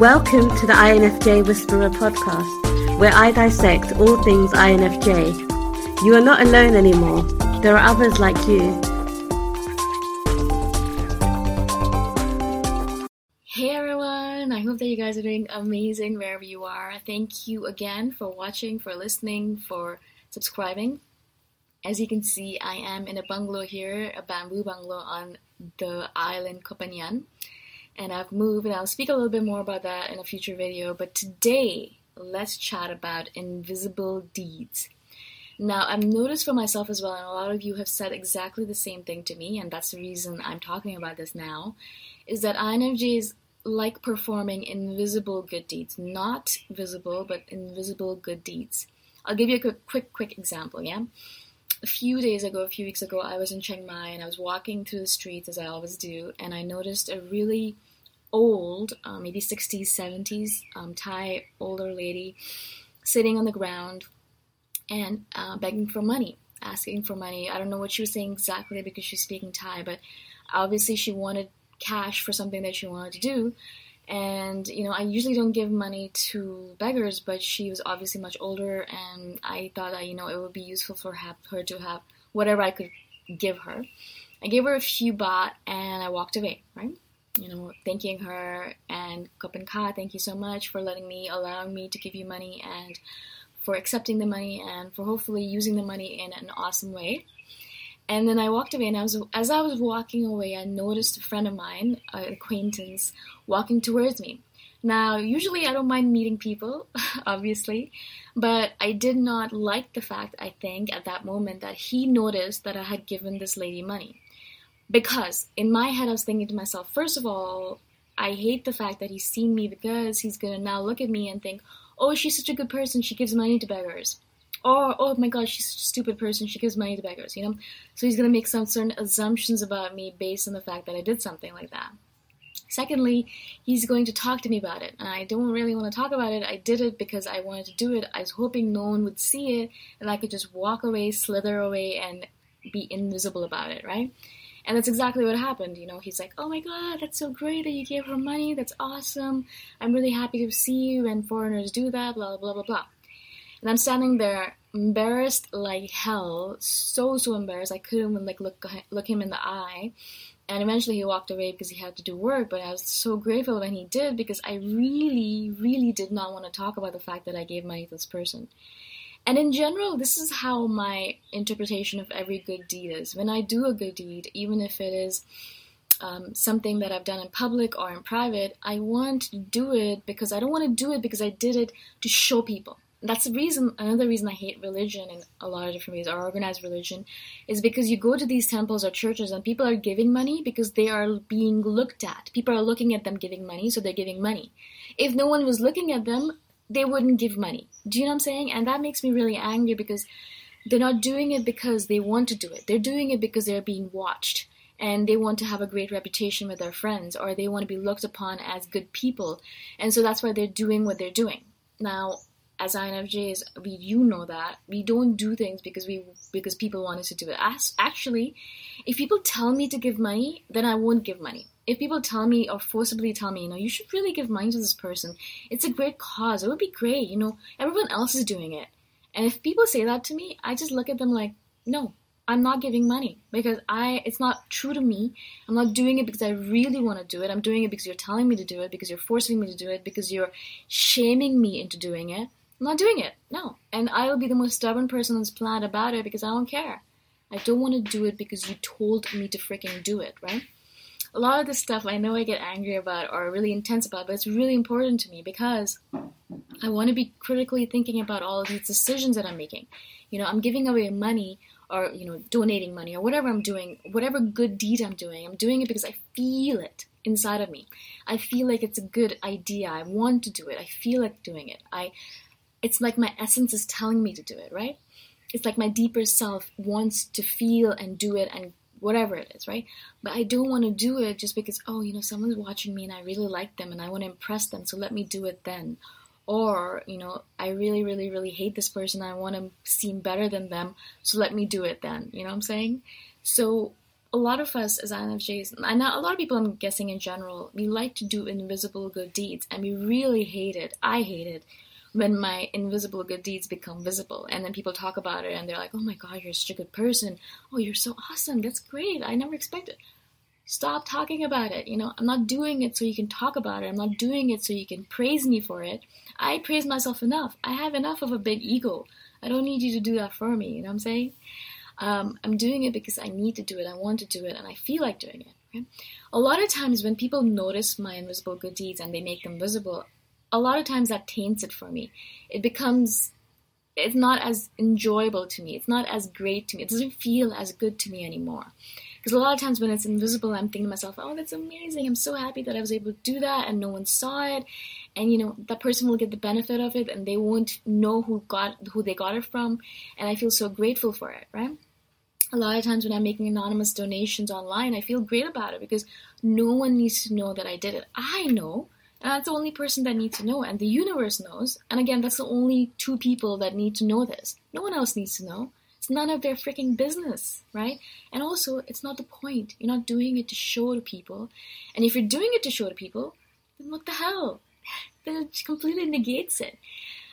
Welcome to the INFJ Whisperer podcast, where I dissect all things INFJ. You are not alone anymore. There are others like you. Hey everyone, I hope that you guys are doing amazing wherever you are. Thank you again for watching, for listening, for subscribing. As you can see, I am in a bungalow here, a bamboo bungalow on the island Koh Phangan and I've moved, and I'll speak a little bit more about that in a future video. But today, let's chat about invisible deeds. Now, I've noticed for myself as well, and a lot of you have said exactly the same thing to me, and that's the reason I'm talking about this now, is that INFJs like performing invisible good deeds. Not visible, but invisible good deeds. I'll give you a quick, quick, quick example, yeah? A few days ago, a few weeks ago, I was in Chiang Mai and I was walking through the streets as I always do, and I noticed a really old, uh, maybe 60s, 70s, um, Thai older lady sitting on the ground and uh, begging for money, asking for money. I don't know what she was saying exactly because she's speaking Thai, but obviously she wanted cash for something that she wanted to do. And you know, I usually don't give money to beggars, but she was obviously much older, and I thought that you know it would be useful for her to have whatever I could give her. I gave her a few baht, and I walked away. Right you know, thanking her and Kopen Ka, thank you so much for letting me, allowing me to give you money and for accepting the money and for hopefully using the money in an awesome way. And then I walked away, and I was as I was walking away, I noticed a friend of mine, an acquaintance, walking towards me. Now, usually I don't mind meeting people, obviously, but I did not like the fact, I think, at that moment that he noticed that I had given this lady money because in my head I was thinking to myself, first of all, I hate the fact that he's seen me because he's gonna now look at me and think, oh, she's such a good person, she gives money to beggars. Or, oh my god, she's such a stupid person, she gives money to beggars, you know? So he's gonna make some certain assumptions about me based on the fact that I did something like that. Secondly, he's going to talk to me about it, and I don't really want to talk about it. I did it because I wanted to do it. I was hoping no one would see it, and I could just walk away, slither away, and be invisible about it, right? And that's exactly what happened. You know, he's like, oh my God, that's so great that you gave her money. That's awesome. I'm really happy to see you. And foreigners do that, blah, blah, blah, blah. And I'm standing there embarrassed like hell, so, so embarrassed. I couldn't even like look, look him in the eye. And eventually he walked away because he had to do work, but I was so grateful when he did because I really, really did not want to talk about the fact that I gave money to this person. And in general, this is how my interpretation of every good deed is. When I do a good deed, even if it is um, something that I've done in public or in private, I want to do it because I don't want to do it because I did it to show people. That's the reason, another reason I hate religion in a lot of different ways, or organized religion, is because you go to these temples or churches and people are giving money because they are being looked at. People are looking at them giving money, so they're giving money. If no one was looking at them, they wouldn't give money. Do you know what I'm saying? And that makes me really angry because they're not doing it because they want to do it. They're doing it because they're being watched and they want to have a great reputation with their friends or they want to be looked upon as good people. And so that's why they're doing what they're doing. Now, as INFJs, we you know that we don't do things because we because people want us to do it. As, actually, if people tell me to give money, then I won't give money. If people tell me or forcibly tell me, you know, you should really give money to this person, it's a great cause. It would be great. You know, everyone else is doing it. And if people say that to me, I just look at them like, no, I'm not giving money because I it's not true to me. I'm not doing it because I really want to do it. I'm doing it because you're telling me to do it, because you're forcing me to do it, because you're shaming me into doing it. I'm not doing it. No. And I will be the most stubborn person on this planet about it because I don't care. I don't want to do it because you told me to freaking do it, right? A lot of this stuff I know I get angry about or really intense about, but it's really important to me because I want to be critically thinking about all of these decisions that I'm making. You know, I'm giving away money or, you know, donating money or whatever I'm doing, whatever good deed I'm doing. I'm doing it because I feel it inside of me. I feel like it's a good idea. I want to do it. I feel like doing it. I it's like my essence is telling me to do it, right? It's like my deeper self wants to feel and do it and whatever it is, right? But I don't want to do it just because, oh, you know, someone's watching me and I really like them and I want to impress them, so let me do it then. Or, you know, I really, really, really hate this person. I want to seem better than them, so let me do it then. You know what I'm saying? So, a lot of us as INFJs, and a lot of people I'm guessing in general, we like to do invisible good deeds and we really hate it. I hate it when my invisible good deeds become visible. And then people talk about it and they're like oh my god you're such a good person. Oh you're so awesome. That's great. I never expected stop talking about it. You know i'm not doing it so you can talk about it. I'm not doing it so you can praise me for it. I praise myself enough. I have enough of a big ego. I don't need you to do that for me. You know what i'm saying? Um, i'm doing it because i need to do it. I want to do it and i feel like doing it right? a lot of times when people notice my invisible good deeds and they make them visible a lot of times that taints it for me. It becomes it's not as enjoyable to me. It's not as great to me. It doesn't feel as good to me anymore. Because a lot of times when it's invisible, I'm thinking to myself, oh, that's amazing. I'm so happy that I was able to do that and no one saw it. And, you know, that person will get the benefit of it and they won't know who got who they got it from. And I feel so grateful for it, right? A lot of times when I'm making anonymous donations online, I feel great about it because no one needs to know that I did it. I know and that's the only person that needs to know, and the universe knows. And again, that's the only two people that need to know this. No one else needs to know. It's none of their freaking business, right? And also, it's not the point. You're not doing it to show to people. And if you're doing it to show to people, then what the hell? Then it completely negates it.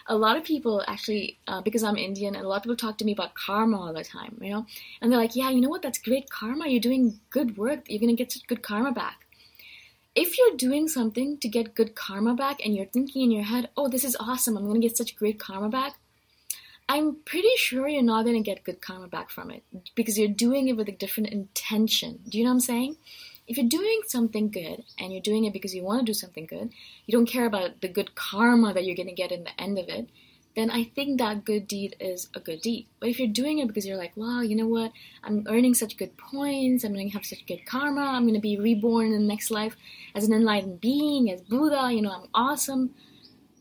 A lot of people actually, uh, because I'm Indian, and a lot of people talk to me about karma all the time, you know? And they're like, yeah, you know what? That's great karma. You're doing good work. You're going to get good karma back if you're doing something to get good karma back and you're thinking in your head, oh, this is awesome, I'm going to get such great karma back, I'm pretty sure you're not going to get good karma back from it because you're doing it with a different intention. Do you know what I'm saying? If you're doing something good and you're doing it because you want to do something good, you don't care about the good karma that you're going to get in the end of it, then I think that good deed is a good deed. But if you're doing it because you're like, wow, you know what? I'm earning such good points, I'm going to have such good karma, I'm going to be reborn in the next life as an enlightened being, as Buddha, you know, I'm awesome.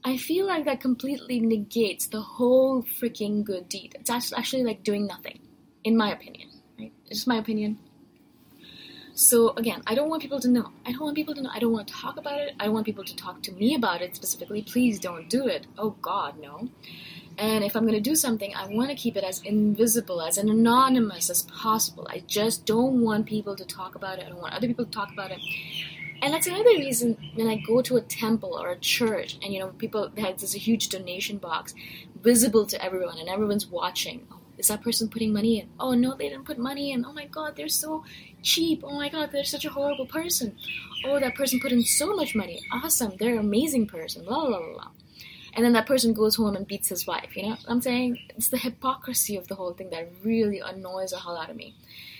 I feel like that completely negates the whole freaking good deed. It's actually like doing nothing, in my opinion. Right? It's just my opinion. So again, I don't want people to know. I don't want people to know. I don't want to talk about it. I don't want people to talk to me about it specifically. Please don't do it. Oh God, no. And if I'm going to do something, I want to keep it as invisible, as anonymous as possible. I just don't want people to talk about it. I don't want other people to talk about it. And that's another reason when I go to a temple or a church and you know people have this huge donation box visible to everyone and everyone's watching. Oh, is that person putting money in? Oh no, they didn't put money in. Oh my god, they're so cheap. Oh my god, they're such a horrible person. Oh, that person put in so much money. Awesome, they're an amazing person. La la la la. And then that person goes home and beats his wife. You know, I'm saying it's the hypocrisy of the whole thing that really annoys the hell out of me.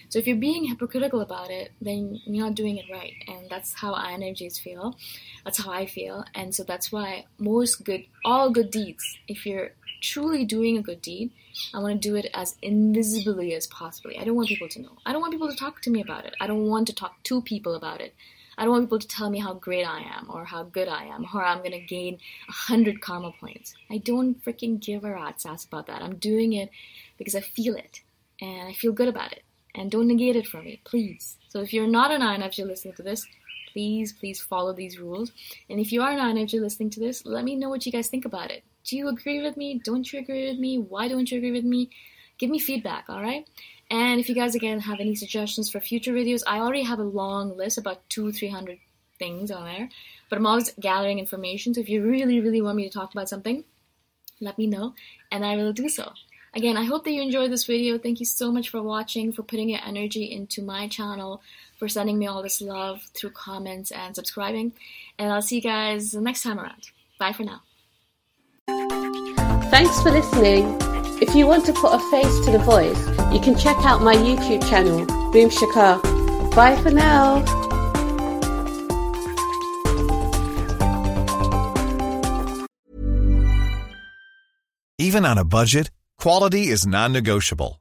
So if you're being hypocritical about it, then you're not doing it right. And that's how INFJs feel. That's how I feel. And so that's why most good, all good deeds, if you're truly doing a good deed, I want to do it as invisibly as possibly. I don't want people to know. I don't want people to talk to me about it. I don't want to talk to people about it. I don't want people to tell me how great I am or how good I am or I'm gonna gain a hundred karma points. I don't freaking give a rat's ass about that. I'm doing it because I feel it and I feel good about it. And don't negate it for me, please. So if you're not an INFJ listening to this, please, please follow these rules. And if you are an INFJ listening to this, let me know what you guys think about it Do you agree with me? Don't you agree with me? Why don't you agree with me? Give me feedback, alright? And if you guys again have any suggestions for future videos, I already have a long list, about two, three hundred things on there. But I'm always gathering information, so if you really, really want me to talk about something, let me know, and I will do so. Again, I hope that you enjoyed this video. Thank you so much for watching, for putting your energy into my channel, for sending me all this love through comments and subscribing. And I'll see you guys next time around. Bye for now. Thanks for listening. If you want to put a face to the voice, you can check out my YouTube channel, Boom Shikha. Bye for now. Even on a budget, quality is non-negotiable.